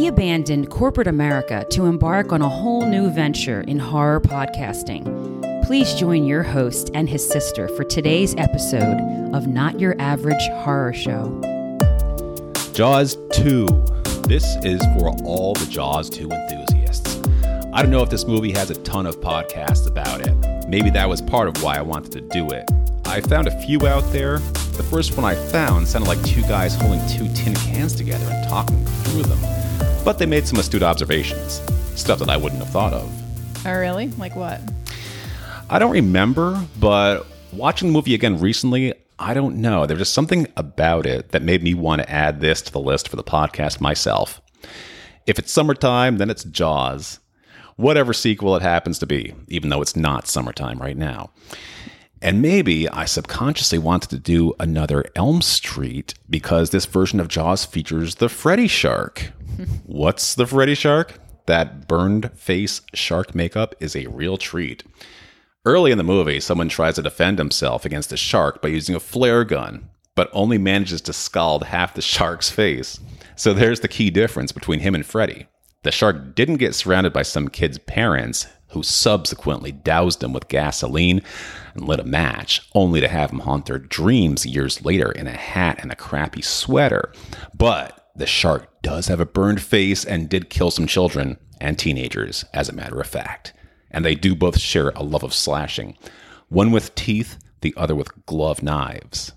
He abandoned corporate America to embark on a whole new venture in horror podcasting. Please join your host and his sister for today's episode of Not Your Average Horror Show. Jaws 2. This is for all the Jaws 2 enthusiasts. I don't know if this movie has a ton of podcasts about it. Maybe that was part of why I wanted to do it. I found a few out there. The first one I found sounded like two guys holding two tin cans together and talking through them. But they made some astute observations, stuff that I wouldn't have thought of. Oh, really? Like what? I don't remember, but watching the movie again recently, I don't know. There's just something about it that made me want to add this to the list for the podcast myself. If it's summertime, then it's Jaws. Whatever sequel it happens to be, even though it's not summertime right now. And maybe I subconsciously wanted to do another Elm Street because this version of Jaws features the Freddy shark. What's the Freddy shark? That burned face shark makeup is a real treat. Early in the movie, someone tries to defend himself against a shark by using a flare gun, but only manages to scald half the shark's face. So there's the key difference between him and Freddy. The shark didn't get surrounded by some kid's parents who subsequently doused him with gasoline and lit a match, only to have him haunt their dreams years later in a hat and a crappy sweater. But the shark does have a burned face and did kill some children and teenagers, as a matter of fact. And they do both share a love of slashing, one with teeth, the other with glove knives.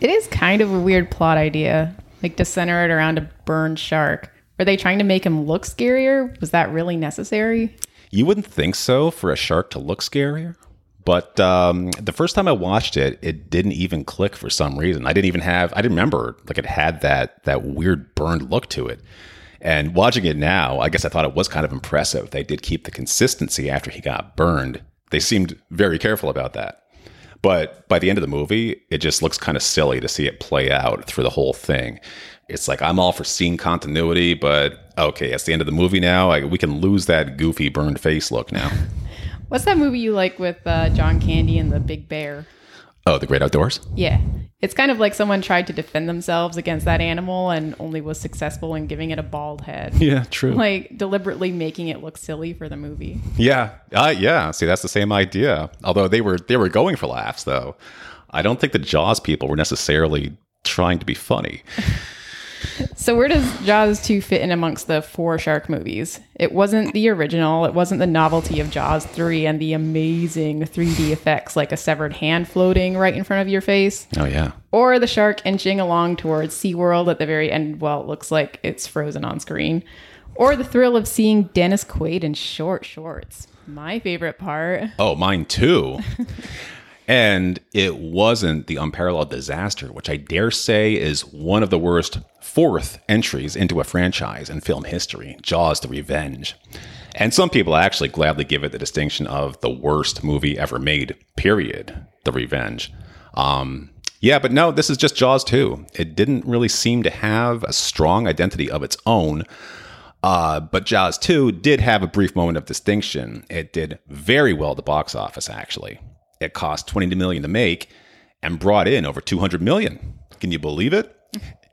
It is kind of a weird plot idea, like to center it around a burned shark. Were they trying to make him look scarier? Was that really necessary? You wouldn't think so for a shark to look scarier. But um, the first time I watched it, it didn't even click for some reason. I didn't even have, I didn't remember like it had that that weird burned look to it. And watching it now, I guess I thought it was kind of impressive. They did keep the consistency after he got burned. They seemed very careful about that. But by the end of the movie, it just looks kind of silly to see it play out through the whole thing. It's like I'm all for scene continuity, but okay, it's the end of the movie now. I, we can lose that goofy burned face look now. What's that movie you like with uh, John Candy and the Big Bear? Oh, The Great Outdoors? Yeah. It's kind of like someone tried to defend themselves against that animal and only was successful in giving it a bald head. Yeah, true. Like deliberately making it look silly for the movie. Yeah, uh, yeah. See, that's the same idea. Although they were they were going for laughs, though. I don't think the Jaws people were necessarily trying to be funny. So where does Jaws 2 fit in amongst the four shark movies? It wasn't the original, it wasn't the novelty of Jaws 3 and the amazing 3D effects like a severed hand floating right in front of your face. Oh yeah. Or the shark inching along towards SeaWorld at the very end well, it looks like it's frozen on screen. Or the thrill of seeing Dennis Quaid in short shorts. My favorite part. Oh, mine too. and it wasn't the unparalleled disaster, which I dare say is one of the worst fourth entries into a franchise in film history Jaws the Revenge. And some people actually gladly give it the distinction of the worst movie ever made, period. The Revenge. Um, yeah, but no, this is just Jaws 2. It didn't really seem to have a strong identity of its own. Uh, but Jaws 2 did have a brief moment of distinction. It did very well at the box office, actually. It cost 20 million to make and brought in over 200 million. Can you believe it?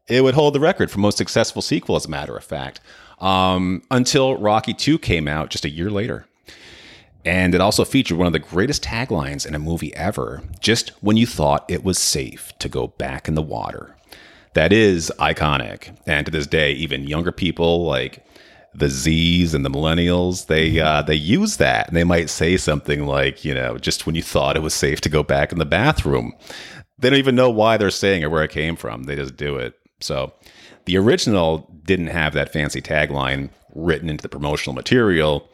It would hold the record for most successful sequel, as a matter of fact, um, until Rocky 2 came out just a year later. And it also featured one of the greatest taglines in a movie ever just when you thought it was safe to go back in the water. That is iconic. And to this day, even younger people like the Z's and the millennials, they uh, they use that. And they might say something like, you know, just when you thought it was safe to go back in the bathroom. They don't even know why they're saying it, where it came from. They just do it. So the original didn't have that fancy tagline written into the promotional material,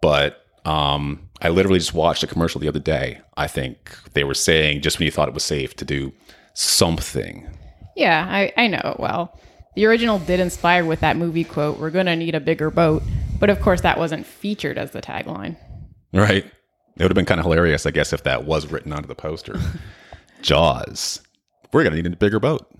but um, I literally just watched a commercial the other day. I think they were saying just when you thought it was safe to do something. Yeah, I, I know it well. The original did inspire with that movie quote, We're going to need a bigger boat. But of course, that wasn't featured as the tagline. Right. It would have been kind of hilarious, I guess, if that was written onto the poster. Jaws. We're going to need a bigger boat.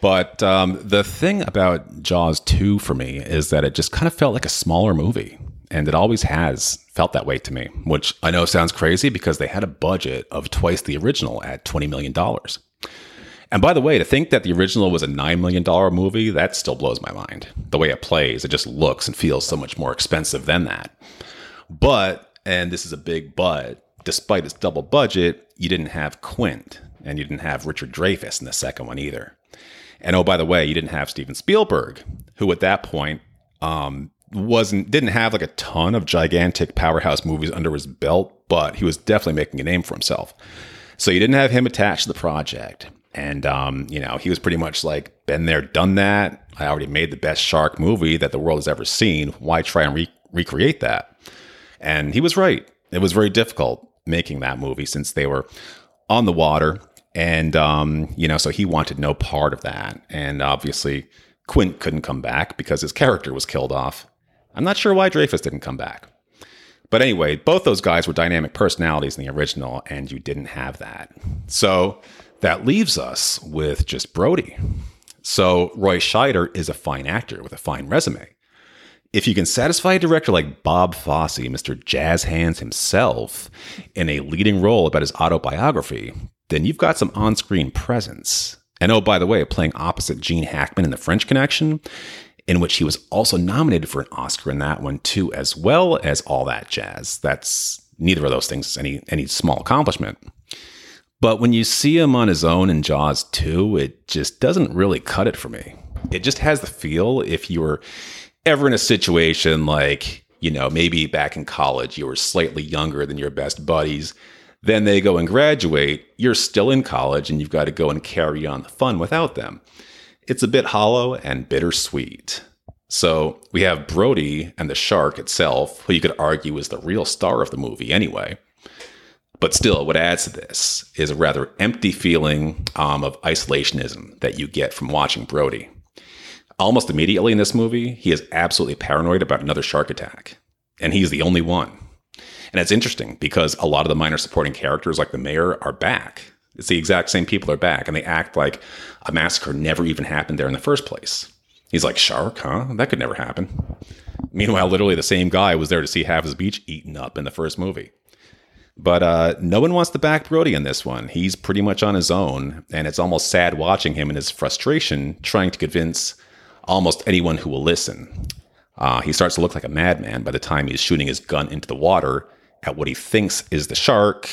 but um, the thing about Jaws 2 for me is that it just kind of felt like a smaller movie. And it always has felt that way to me, which I know sounds crazy because they had a budget of twice the original at $20 million. And by the way, to think that the original was a $9 million movie, that still blows my mind. The way it plays, it just looks and feels so much more expensive than that. But, and this is a big but, despite its double budget, you didn't have Quint and you didn't have Richard Dreyfuss in the second one either. And oh, by the way, you didn't have Steven Spielberg, who at that point um, wasn't didn't have like a ton of gigantic powerhouse movies under his belt, but he was definitely making a name for himself. So you didn't have him attached to the project. And um, you know, he was pretty much like, been there, done that. I already made the best shark movie that the world has ever seen. Why try and re- recreate that? And he was right. It was very difficult making that movie since they were on the water. And um, you know, so he wanted no part of that. And obviously Quint couldn't come back because his character was killed off. I'm not sure why Dreyfuss didn't come back. But anyway, both those guys were dynamic personalities in the original, and you didn't have that. So that leaves us with just Brody. So Roy Scheider is a fine actor with a fine resume. If you can satisfy a director like Bob Fosse, Mr. Jazz Hands himself, in a leading role about his autobiography, then you've got some on screen presence. And oh, by the way, playing opposite Gene Hackman in The French Connection, in which he was also nominated for an Oscar in that one too, as well as all that jazz. That's neither of those things any any small accomplishment. But when you see him on his own in Jaws 2, it just doesn't really cut it for me. It just has the feel if you were ever in a situation like, you know, maybe back in college, you were slightly younger than your best buddies. Then they go and graduate. You're still in college and you've got to go and carry on the fun without them. It's a bit hollow and bittersweet. So we have Brody and the shark itself, who you could argue is the real star of the movie anyway. But still, what adds to this is a rather empty feeling um, of isolationism that you get from watching Brody. Almost immediately in this movie, he is absolutely paranoid about another shark attack, and he's the only one. And it's interesting because a lot of the minor supporting characters, like the mayor, are back. It's the exact same people are back, and they act like a massacre never even happened there in the first place. He's like, Shark, huh? That could never happen. Meanwhile, literally the same guy was there to see half his beach eaten up in the first movie. But uh, no one wants to back Brody in this one. He's pretty much on his own, and it's almost sad watching him in his frustration trying to convince almost anyone who will listen. Uh, he starts to look like a madman by the time he's shooting his gun into the water at what he thinks is the shark,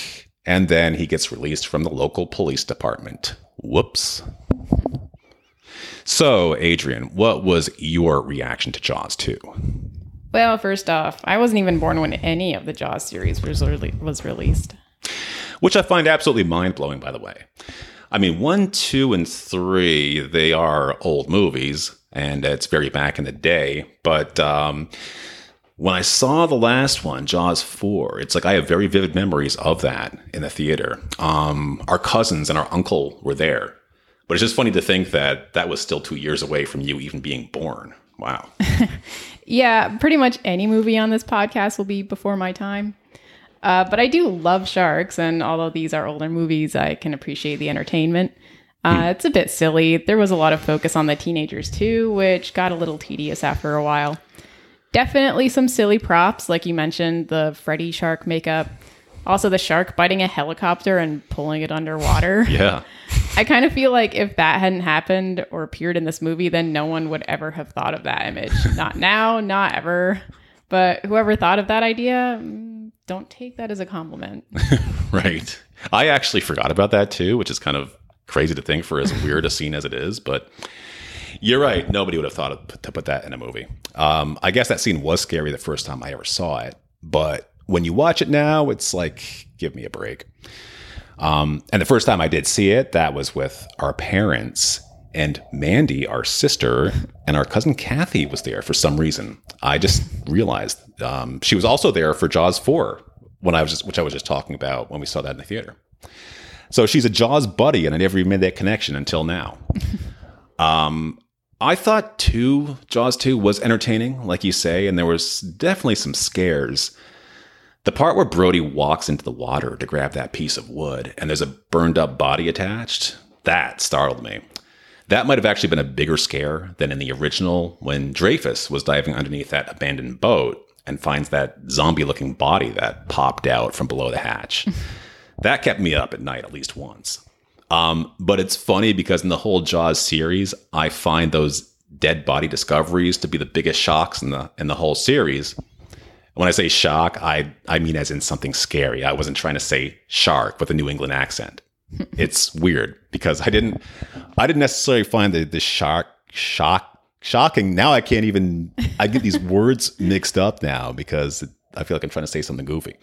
and then he gets released from the local police department. Whoops. So, Adrian, what was your reaction to Jaws 2? Well, first off, I wasn't even born when any of the Jaws series was, re- was released. Which I find absolutely mind blowing, by the way. I mean, one, two, and three, they are old movies, and it's very back in the day. But um, when I saw the last one, Jaws 4, it's like I have very vivid memories of that in the theater. Um, our cousins and our uncle were there. But it's just funny to think that that was still two years away from you even being born. Wow. yeah, pretty much any movie on this podcast will be before my time. Uh, but I do love sharks, and although these are older movies, I can appreciate the entertainment. Uh, hmm. It's a bit silly. There was a lot of focus on the teenagers too, which got a little tedious after a while. Definitely some silly props, like you mentioned, the Freddy shark makeup. Also, the shark biting a helicopter and pulling it underwater. Yeah. I kind of feel like if that hadn't happened or appeared in this movie, then no one would ever have thought of that image. not now, not ever. But whoever thought of that idea, mm, don't take that as a compliment. right. I actually forgot about that too, which is kind of crazy to think for as weird a scene as it is. But you're right. Nobody would have thought of, to put that in a movie. Um, I guess that scene was scary the first time I ever saw it. But when you watch it now, it's like, give me a break. Um, and the first time I did see it, that was with our parents. And Mandy, our sister, and our cousin Kathy was there for some reason. I just realized um, she was also there for Jaws 4, when I was just, which I was just talking about when we saw that in the theater. So she's a Jaws buddy, and I never even made that connection until now. um, I thought two Jaws 2 was entertaining, like you say, and there was definitely some scares. The part where Brody walks into the water to grab that piece of wood and there's a burned up body attached, that startled me. That might have actually been a bigger scare than in the original when Dreyfuss was diving underneath that abandoned boat and finds that zombie looking body that popped out from below the hatch. that kept me up at night at least once. Um, but it's funny because in the whole Jaws series, I find those dead body discoveries to be the biggest shocks in the in the whole series. When I say shock, I I mean as in something scary. I wasn't trying to say shark with a New England accent. it's weird because I didn't I didn't necessarily find the the shark shock shocking. Now I can't even I get these words mixed up now because I feel like I'm trying to say something goofy.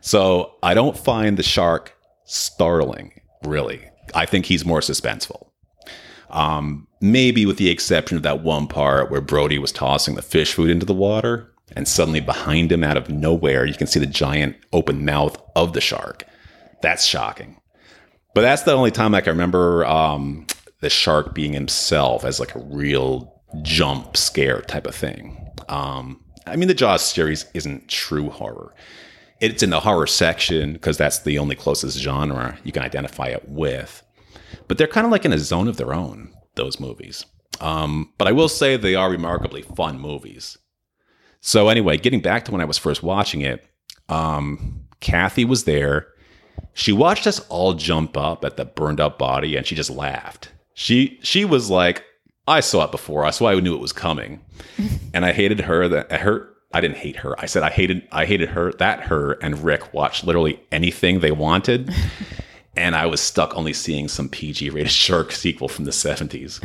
So I don't find the shark startling, really. I think he's more suspenseful. Um, maybe with the exception of that one part where Brody was tossing the fish food into the water, and suddenly behind him, out of nowhere, you can see the giant open mouth of the shark. That's shocking. But that's the only time I can remember um, the shark being himself as like a real jump scare type of thing. Um, I mean, the Jaws series isn't true horror. It's in the horror section because that's the only closest genre you can identify it with. But they're kind of like in a zone of their own, those movies. Um, but I will say they are remarkably fun movies. So, anyway, getting back to when I was first watching it, um, Kathy was there. She watched us all jump up at the burned up body and she just laughed. She she was like, I saw it before, I so I knew it was coming. and I hated her that her I didn't hate her. I said I hated I hated her that her and Rick watched literally anything they wanted. and I was stuck only seeing some PG rated shark sequel from the 70s.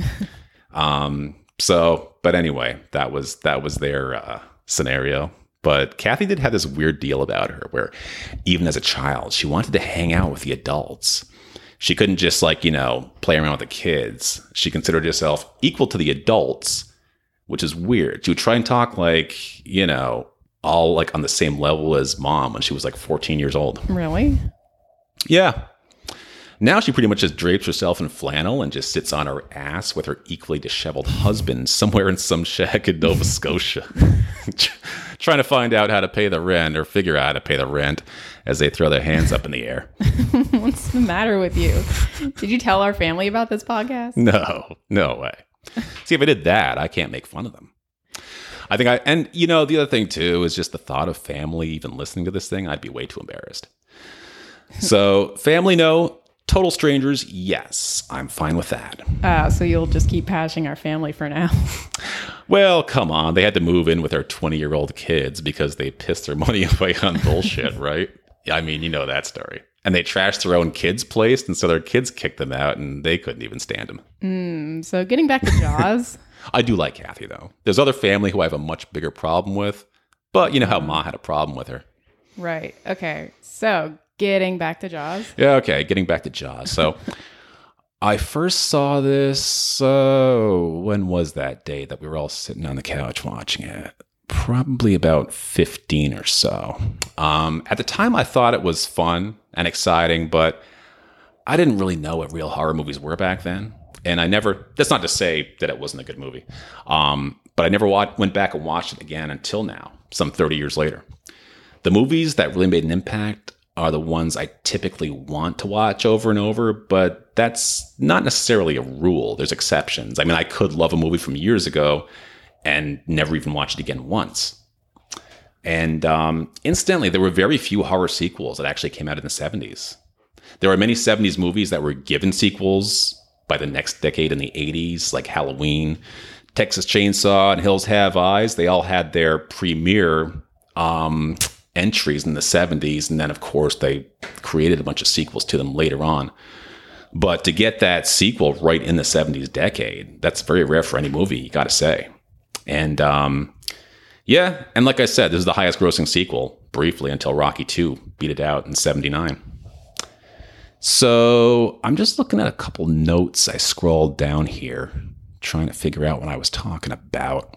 Um, so, but anyway, that was that was their uh, scenario. But Kathy did have this weird deal about her where even as a child, she wanted to hang out with the adults. She couldn't just like, you know, play around with the kids. She considered herself equal to the adults, which is weird. She would try and talk like, you know, all like on the same level as mom when she was like 14 years old. Really? Yeah. Now she pretty much just drapes herself in flannel and just sits on her ass with her equally disheveled husband somewhere in some shack in Nova Scotia, trying to find out how to pay the rent or figure out how to pay the rent as they throw their hands up in the air. What's the matter with you? Did you tell our family about this podcast? No, no way. See, if I did that, I can't make fun of them. I think I, and you know, the other thing too is just the thought of family even listening to this thing, I'd be way too embarrassed. So, family, no. Total strangers, yes, I'm fine with that. Uh, so you'll just keep pashing our family for now. Well, come on. They had to move in with their 20 year old kids because they pissed their money away on bullshit, right? I mean, you know that story. And they trashed their own kids' place, and so their kids kicked them out, and they couldn't even stand them. Mm, so getting back to Jaws. I do like Kathy, though. There's other family who I have a much bigger problem with, but you know how Ma had a problem with her. right. Okay. So getting back to Jaws. Yeah, okay. Getting back to Jaws. So I first saw this. Uh, when was that day that we were all sitting on the couch watching it? Probably about 15 or so. Um, at the time, I thought it was fun and exciting, but I didn't really know what real horror movies were back then. And I never, that's not to say that it wasn't a good movie, um, but I never went back and watched it again until now, some 30 years later. The movies that really made an impact are the ones I typically want to watch over and over, but that's not necessarily a rule. There's exceptions. I mean, I could love a movie from years ago and never even watch it again once. And um, incidentally, there were very few horror sequels that actually came out in the 70s. There were many 70s movies that were given sequels by the next decade in the 80s, like Halloween, Texas Chainsaw, and Hills Have Eyes. They all had their premiere um, entries in the 70s. And then, of course, they created a bunch of sequels to them later on. But to get that sequel right in the 70s decade, that's very rare for any movie, you got to say. And um, yeah, and like I said, this is the highest grossing sequel briefly until Rocky 2 beat it out in 79. So I'm just looking at a couple notes I scrolled down here, trying to figure out what I was talking about.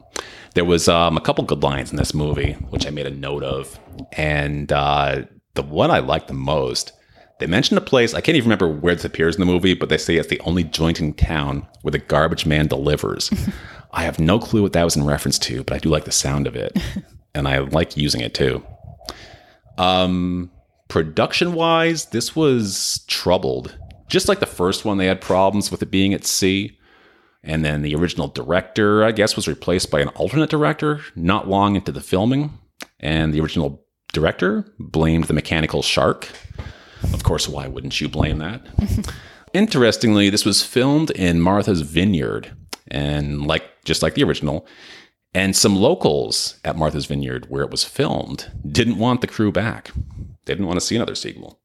There was um, a couple good lines in this movie, which I made a note of. And uh, the one I liked the most, they mentioned a place, I can't even remember where this appears in the movie, but they say it's the only joint in town where the garbage man delivers. I have no clue what that was in reference to, but I do like the sound of it. and I like using it too. Um, production wise, this was troubled. Just like the first one, they had problems with it being at sea. And then the original director, I guess, was replaced by an alternate director not long into the filming. And the original director blamed the mechanical shark. Of course, why wouldn't you blame that? Interestingly, this was filmed in Martha's Vineyard, and like just like the original, and some locals at Martha's Vineyard, where it was filmed, didn't want the crew back. They didn't want to see another sequel.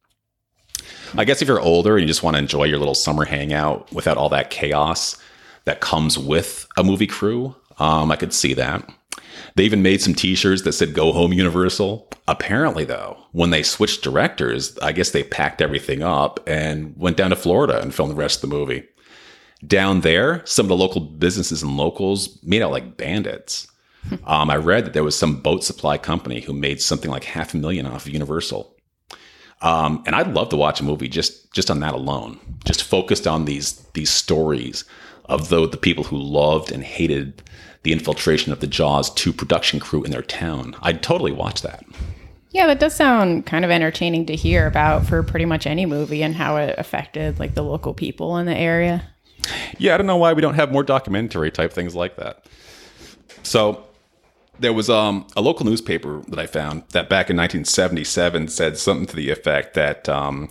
I guess if you're older and you just want to enjoy your little summer hangout without all that chaos that comes with a movie crew, um, I could see that. They even made some T-shirts that said "Go Home Universal." Apparently, though, when they switched directors, I guess they packed everything up and went down to Florida and filmed the rest of the movie. Down there, some of the local businesses and locals made out like bandits. um, I read that there was some boat supply company who made something like half a million off of Universal. Um, and I'd love to watch a movie just just on that alone, just focused on these these stories of the, the people who loved and hated the infiltration of the Jaws 2 production crew in their town. I'd totally watch that. Yeah, that does sound kind of entertaining to hear about for pretty much any movie and how it affected like the local people in the area. Yeah, I don't know why we don't have more documentary type things like that. So there was um, a local newspaper that I found that back in 1977 said something to the effect that, um,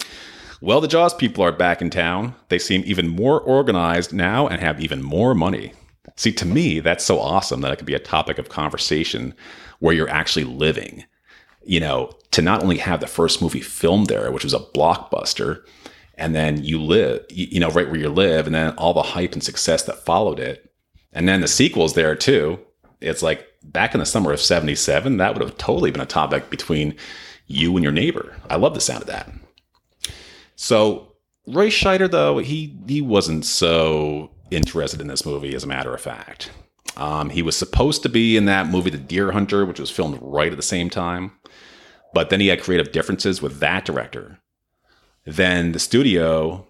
well, the Jaws people are back in town. They seem even more organized now and have even more money. See, to me, that's so awesome that it could be a topic of conversation where you're actually living. You know, to not only have the first movie filmed there, which was a blockbuster, and then you live, you know, right where you live, and then all the hype and success that followed it. And then the sequels there too. It's like back in the summer of 77, that would have totally been a topic between you and your neighbor. I love the sound of that. So Roy Scheider, though, he he wasn't so interested in this movie, as a matter of fact. Um, he was supposed to be in that movie, The Deer Hunter, which was filmed right at the same time. But then he had creative differences with that director. Then the studio,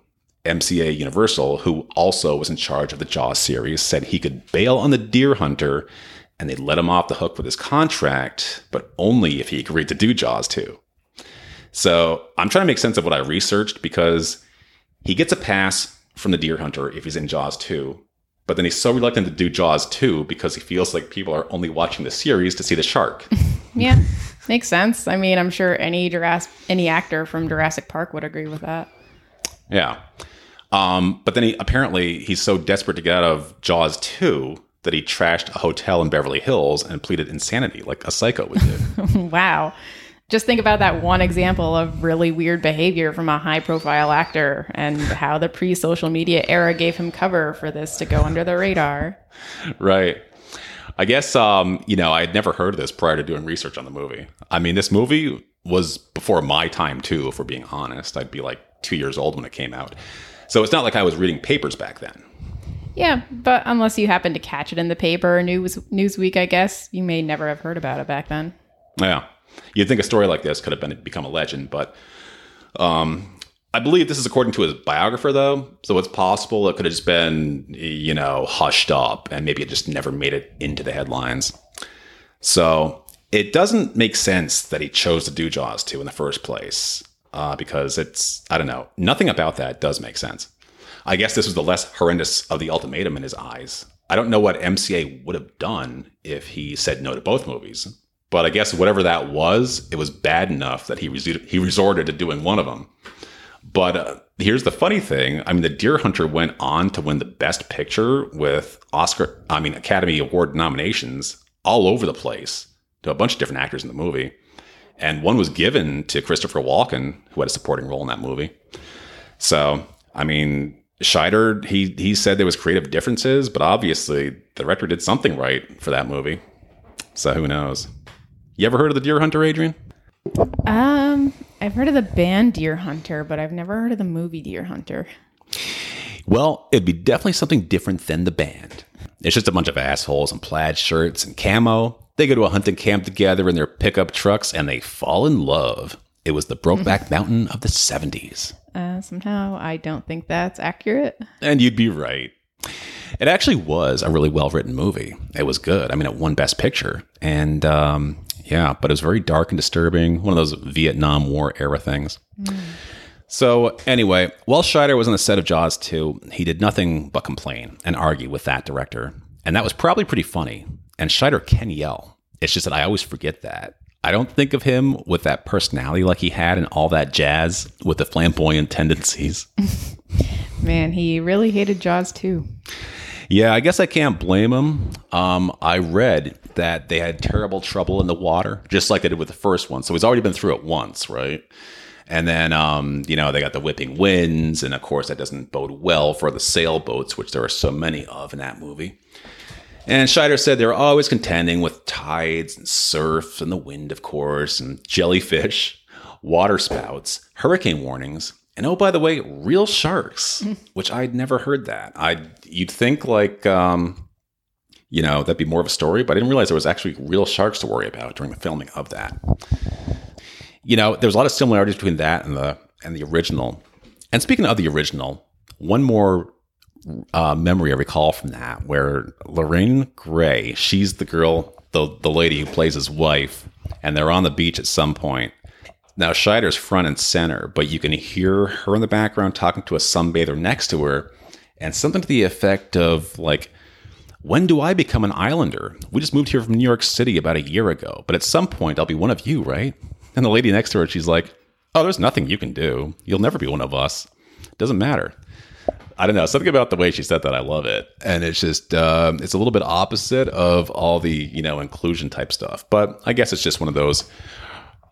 MCA Universal, who also was in charge of the Jaws series, said he could bail on The Deer Hunter and they let him off the hook with his contract, but only if he agreed to do Jaws 2. So I'm trying to make sense of what I researched because he gets a pass from the Deer Hunter if he's in Jaws 2, but then he's so reluctant to do Jaws 2 because he feels like people are only watching the series to see the shark. yeah, makes sense. I mean, I'm sure any Jurassic, any actor from Jurassic Park would agree with that. Yeah. Um, but then he apparently he's so desperate to get out of Jaws 2 that he trashed a hotel in Beverly Hills and pleaded insanity like a psycho would do. wow. Just think about that one example of really weird behavior from a high profile actor and how the pre social media era gave him cover for this to go under the radar. Right. I guess, um, you know, I had never heard of this prior to doing research on the movie. I mean, this movie was before my time, too, if we're being honest. I'd be like two years old when it came out. So it's not like I was reading papers back then. Yeah, but unless you happened to catch it in the paper or news Newsweek, I guess you may never have heard about it back then. Yeah, you'd think a story like this could have been become a legend, but um, I believe this is according to his biographer, though. So it's possible it could have just been, you know, hushed up, and maybe it just never made it into the headlines. So it doesn't make sense that he chose to do Jaws 2 in the first place, uh, because it's I don't know, nothing about that does make sense. I guess this was the less horrendous of the ultimatum in his eyes. I don't know what MCA would have done if he said no to both movies, but I guess whatever that was, it was bad enough that he resorted, he resorted to doing one of them. But uh, here's the funny thing: I mean, The Deer Hunter went on to win the Best Picture with Oscar, I mean, Academy Award nominations all over the place to a bunch of different actors in the movie, and one was given to Christopher Walken, who had a supporting role in that movie. So, I mean, Scheider, he he said there was creative differences, but obviously the director did something right for that movie. So who knows? You ever heard of the Deer Hunter, Adrian? Um, I've heard of the band Deerhunter, but I've never heard of the movie Deer Hunter. Well, it'd be definitely something different than the band. It's just a bunch of assholes in plaid shirts and camo. They go to a hunting camp together in their pickup trucks and they fall in love. It was the Brokeback Mountain of the 70s. Uh, somehow, I don't think that's accurate. And you'd be right. It actually was a really well written movie. It was good. I mean, it won Best Picture. And um, yeah, but it was very dark and disturbing. One of those Vietnam War era things. Mm. So, anyway, while Scheider was on the set of Jaws 2, he did nothing but complain and argue with that director. And that was probably pretty funny. And Scheider can yell. It's just that I always forget that. I don't think of him with that personality like he had and all that jazz with the flamboyant tendencies. Man, he really hated Jaws too. Yeah, I guess I can't blame them. Um, I read that they had terrible trouble in the water, just like they did with the first one. So he's already been through it once, right? And then, um, you know, they got the whipping winds. And of course, that doesn't bode well for the sailboats, which there are so many of in that movie. And Scheider said they're always contending with tides and surf and the wind, of course, and jellyfish, water spouts, hurricane warnings, and oh, by the way, real sharks, which I'd never heard that. I you'd think like um, you know that'd be more of a story, but I didn't realize there was actually real sharks to worry about during the filming of that. You know, there's a lot of similarities between that and the and the original. And speaking of the original, one more uh, memory I recall from that, where Lorraine Gray, she's the girl, the the lady who plays his wife, and they're on the beach at some point. Now Scheider's front and center, but you can hear her in the background talking to a sunbather next to her, and something to the effect of like, "When do I become an islander? We just moved here from New York City about a year ago, but at some point I'll be one of you, right?" And the lady next to her, she's like, "Oh, there's nothing you can do. You'll never be one of us. Doesn't matter." I don't know something about the way she said that. I love it, and it's just um, it's a little bit opposite of all the you know inclusion type stuff. But I guess it's just one of those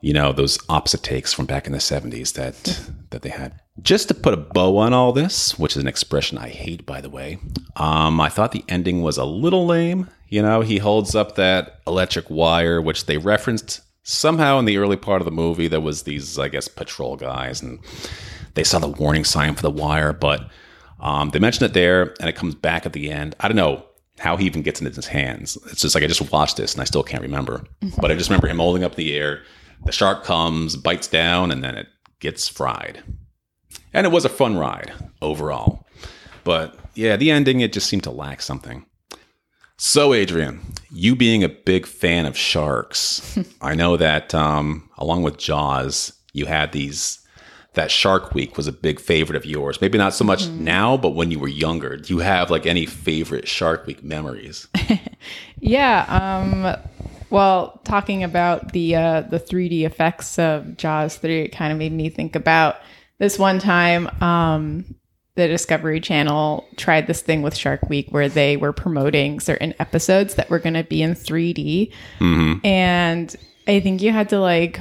you know those opposite takes from back in the 70s that that they had. Just to put a bow on all this which is an expression i hate by the way um, i thought the ending was a little lame. You know he holds up that electric wire which they referenced somehow in the early part of the movie. There was these i guess patrol guys and they saw the warning sign for the wire but um, they mention it there and it comes back at the end. I don't know how he even gets it in his hands. It's just like i just watched this and i still can't remember. But i just remember him holding up the air the shark comes, bites down, and then it gets fried. And it was a fun ride overall. But yeah, the ending, it just seemed to lack something. So, Adrian, you being a big fan of sharks, I know that um, along with Jaws, you had these. That Shark Week was a big favorite of yours. Maybe not so much mm-hmm. now, but when you were younger, do you have like any favorite Shark Week memories? yeah. Um, well, talking about the uh, the 3D effects of Jaws 3, it kind of made me think about this one time. Um, the Discovery Channel tried this thing with Shark Week where they were promoting certain episodes that were going to be in 3D, mm-hmm. and I think you had to like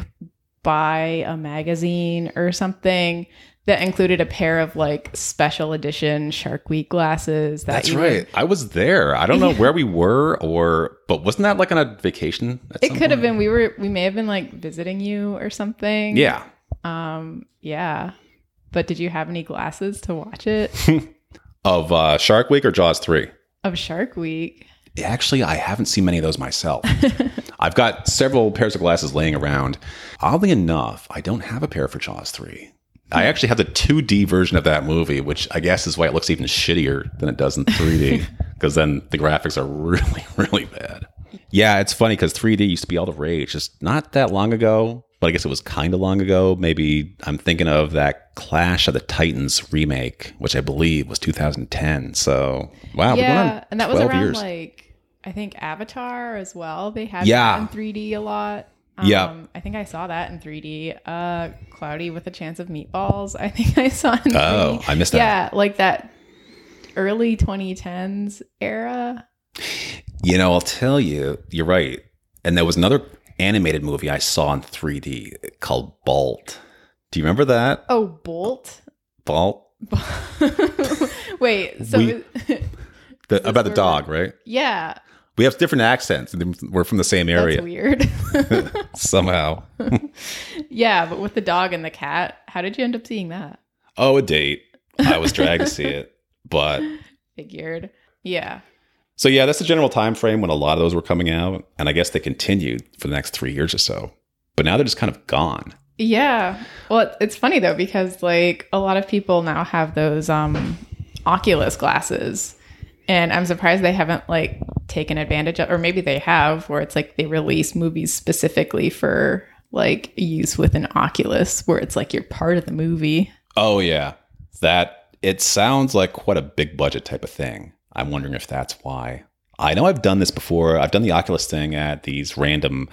buy a magazine or something that included a pair of like special edition Shark Week glasses. That That's right. I was there. I don't know where we were, or but wasn't that like on a vacation? it could have been. We were. We may have been like visiting you or something. Yeah. Um. Yeah. But did you have any glasses to watch it? of uh, Shark Week or Jaws three? Of Shark Week. Actually, I haven't seen many of those myself. I've got several pairs of glasses laying around. Oddly enough, I don't have a pair for Jaws 3. I actually have the 2D version of that movie, which I guess is why it looks even shittier than it does in 3D, because then the graphics are really, really bad. Yeah, it's funny because 3D used to be all the rage just not that long ago, but I guess it was kind of long ago. Maybe I'm thinking of that Clash of the Titans remake, which I believe was 2010. So, wow. Yeah, and that was around years. like, I think Avatar as well. They had yeah. in 3D a lot. Um, yeah. I think I saw that in 3D. Uh, Cloudy with a Chance of Meatballs. I think I saw in 3D. Oh, I missed that. Yeah, like that early 2010s era. You know, I'll tell you, you're right. And there was another animated movie I saw in 3D called Bolt. Do you remember that? Oh, Bolt? Bolt? Wait, so we, the, about the dog, right? Yeah. We have different accents. We're from the same area. That's weird. Somehow. yeah, but with the dog and the cat, how did you end up seeing that? Oh, a date. I was dragged to see it, but figured. Yeah. So yeah, that's the general time frame when a lot of those were coming out, and I guess they continued for the next three years or so. But now they're just kind of gone. Yeah. Well, it's funny though because like a lot of people now have those um Oculus glasses and I'm surprised they haven't like taken advantage of, or maybe they have, where it's like they release movies specifically for like use with an Oculus, where it's like you're part of the movie. Oh yeah, that it sounds like quite a big budget type of thing. I'm wondering if that's why. I know I've done this before. I've done the Oculus thing at these random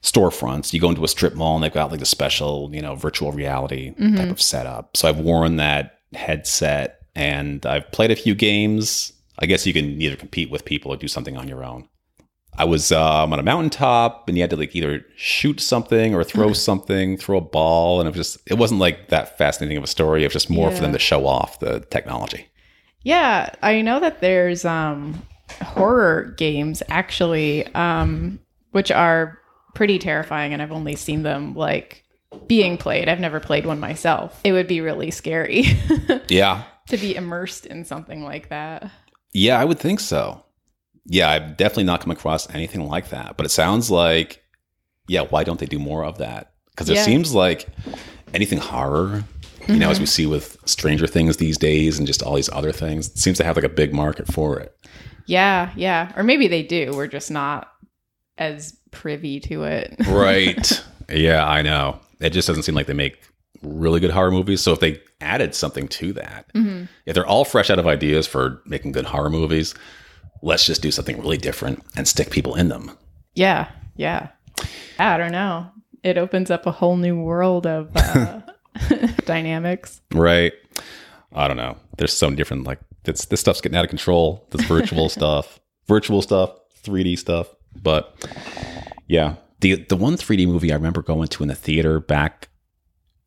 storefronts. You go into a strip mall and they've got like the special, you know, virtual reality mm-hmm. type of setup. So I've worn that headset and I've played a few games. I guess you can either compete with people or do something on your own. I was um, on a mountaintop, and you had to like either shoot something or throw something, throw a ball, and it was just it wasn't like that fascinating of a story. It was just more for them to show off the technology. Yeah, I know that there's um horror games actually um which are pretty terrifying and I've only seen them like being played. I've never played one myself. It would be really scary Yeah, to be immersed in something like that. Yeah, I would think so. Yeah, I've definitely not come across anything like that. But it sounds like, yeah, why don't they do more of that? Because it Yeah. seems like anything horror, you know, as we mm-hmm. see with Stranger Things these days and just all these other things, it seems to have like a big market for it. Yeah, yeah. Or maybe they do. We're just not as privy to it. Right. yeah, I know. It just doesn't seem like they make really good horror movies. So if they added something to that, if they're all fresh out of ideas for making good horror movies, let's just do something really different and stick people in them. Yeah, yeah. I don't know. It opens up a whole new world of uh, dynamics. Right. I don't know. There's so many different like this this stuff's getting out of control. This virtual stuff, virtual stuff, 3D stuff. But yeah, the the one 3D movie I remember going to in the theater back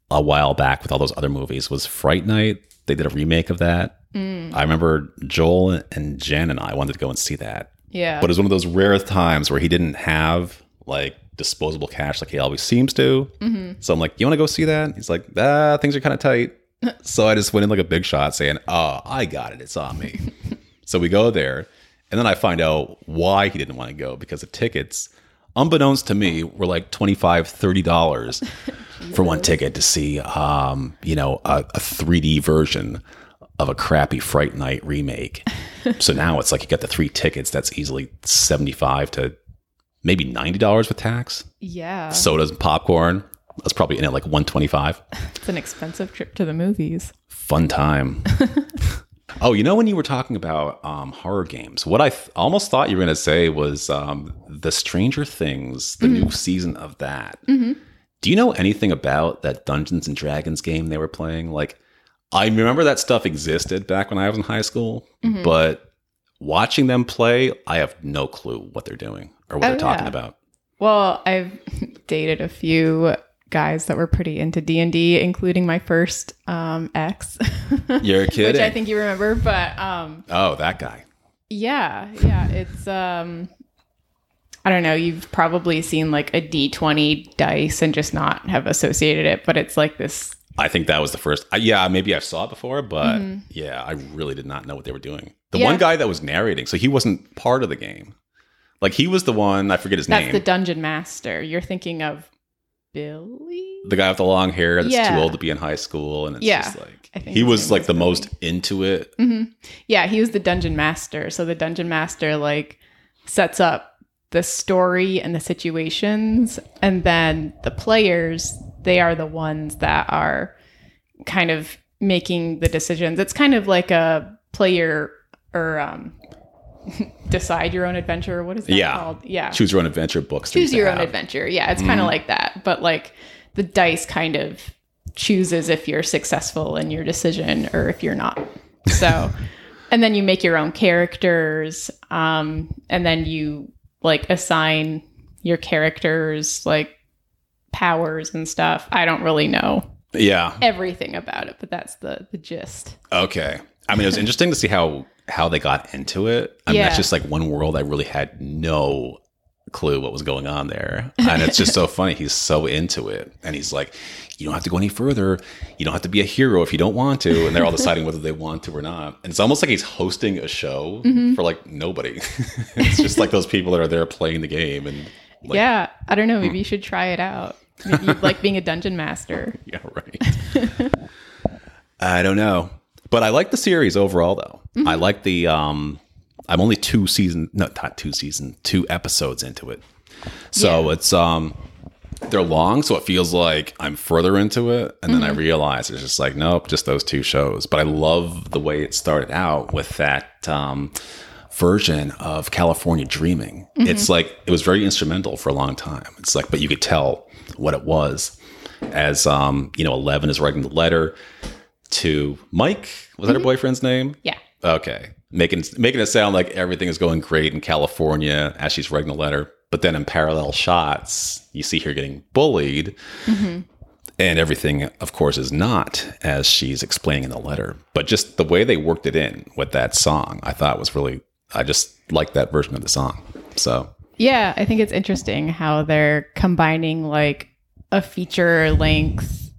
a while back with all those other movies was Fright Night. They did a remake of that. I remember Joel and Jen and I wanted to go and see that. Yeah. But it was one of those rare times where he didn't have like disposable cash like he always seems to. So I'm like, you want to go see that? He's like, ah, things are kind of tight. so I just went in like a big shot saying, oh, I got it. It's on me. so we go there. And then I find out why he didn't want to go because the tickets, unbeknownst to me, were like $25, $30 for one ticket to see, um, you know, a, a 3D version of a crappy Fright Night remake. so now it's like you got the three tickets. That's easily 75 to maybe $90 with tax. yeah. Sodas and popcorn. That's probably in at like 125 It's an expensive trip to the movies. fun time. oh, you know when you were talking about um, horror games, what I th- almost thought you were going to say was um, the Stranger Things, the new season of that. Do you know anything about that Dungeons and Dragons game they were playing? Like, I remember that stuff existed back when I was in high school, but watching them play, I have no clue what they're doing or what Oh, they're talking yeah. about. Well, I've dated a few guys that were pretty into D&D, including my first um, ex, You're kidding. which I think you remember. But um, oh, that guy. yeah, yeah, it's... Um, I don't know. You've probably seen like a D20 dice and just not have associated it, but it's like this. I think that was the first. Uh, yeah, maybe I saw it before, but yeah, I really did not know what they were doing. The Mm-hmm. Yeah. one guy that was narrating, so he wasn't part of the game. Like he was the one. I forget his That's name. the The, dungeon master. You're thinking of Billy. The guy with the long hair that's Yeah. too old to be in high school, and it's Yeah, just like he was like was the Billy. most into it. Yeah, he was the dungeon master. So the dungeon master like sets up the story and the situations and then the players, they are the ones that are kind of making the decisions. It's kind of like a player or um decide your own adventure. What is that Yeah. called? Yeah. Choose your own adventure books. Choose your own have. adventure. Yeah, it's kind of like that. But like the dice kind of chooses if you're successful in your decision or if you're not. So, and then you make your own characters, um, and then you like assign your characters like powers and stuff. I don't really know Yeah. everything about it, but that's the the gist. Okay. I mean, it was interesting to see how how they got into it. I mean, that's just like one world I really had no clue what was going on there. And it's just so funny. He's so into it. And he's like, you don't have to go any further. You don't have to be a hero if you don't want to. And they're all deciding whether they want to or not. And it's almost like he's hosting a show mm-hmm. for like nobody. it's just like those people that are there playing the game. And like, yeah, I don't know. Maybe you hmm. should try it out. Maybe like being a dungeon master. Yeah, right. I don't know. But I like the series overall though. Mm-hmm. I like the um I'm only two season no not two season, two episodes into it. So Yeah. it's um they're long, so it feels like I'm further into it, and then I realize it's just like, nope, just those two shows. But I love the way it started out with that um, version of California Dreaming. It's like it was very instrumental for a long time. It's like, but you could tell what it was as um, you know, Eleven is writing the letter. to Mike. Was that her boyfriend's name? Yeah. Okay. Making making it sound like everything is going great in California as she's writing the letter. But then in parallel shots, you see her getting bullied. And everything, of course, is not as she's explaining in the letter. But just the way they worked it in with that song, I thought was really, I just liked that version of the song. So, Yeah, I think it's interesting how they're combining like a feature length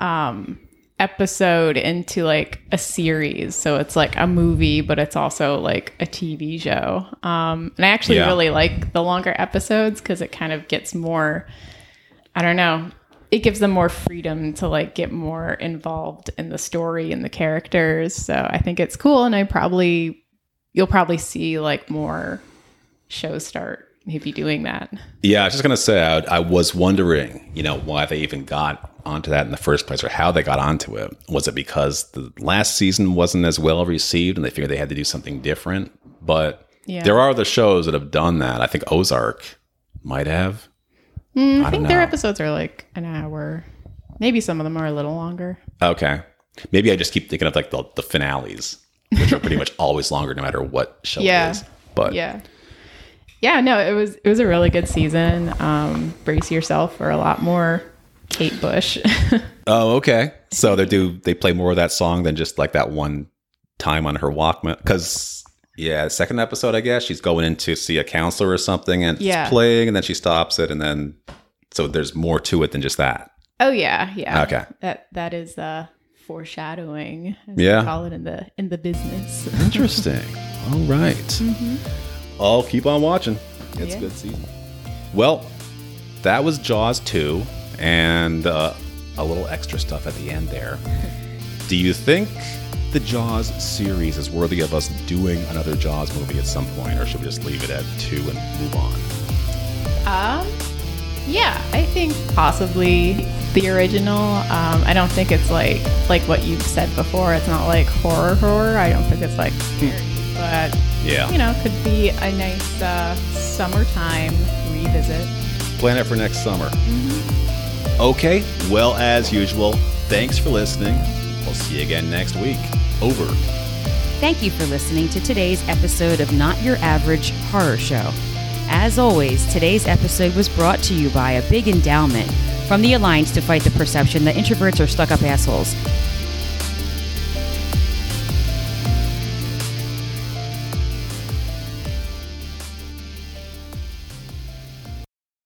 um episode into like a series. So it's like a movie, but it's also like a TV show. Um and I actually Yeah. really like the longer episodes cuz it kind of gets more I don't know, it gives them more freedom to like get more involved in the story and the characters. So I think it's cool and I probably you'll probably see like more shows start maybe doing that. yeah, I was just going to say, I, I was wondering, you know, why they even got onto that in the first place or how they got onto it. Was it because the last season wasn't as well received and they figured they had to do something different? But Yeah. there are other shows that have done that. I think Ozark might have. Mm, I, don't think their episodes are like an hour. Maybe some of them are a little longer. Okay. Maybe I just keep thinking of like the, the finales, which are pretty much always longer no matter what show Yeah. it is. But Yeah. Yeah, no, it was it was a really good season. Um, brace yourself for a lot more Kate Bush. oh, okay. So they do they play more of that song than just like that one time on her Walkman? Because yeah, second episode, I guess she's going in to see a counselor or something, and Yeah. it's playing, and then she stops it, and then so there's more to it than just that. oh yeah, yeah. Okay. That that is uh foreshadowing, as Yeah. call it in the in the business. Interesting. All right. I'll keep on watching. It's Yeah. a good season. Well, that was Jaws 2 and uh, a little extra stuff at the end there. Do you think the Jaws series is worthy of us doing another Jaws movie at some point, or should we just leave it at two and move on? Um, yeah, I think possibly the original. Um, I don't think it's like like what you've said before. It's not like horror horror. I don't think it's like scary, but Yeah. you know, could be a nice uh, summertime revisit. Plan it for next summer. Okay, well, as usual, thanks for listening. We'll see you again next week. Over. Thank you for listening to today's episode of Not Your Average Horror Show. As always, today's episode was brought to you by a big endowment from the Alliance to Fight the Perception that Introverts are Stuck Up Assholes.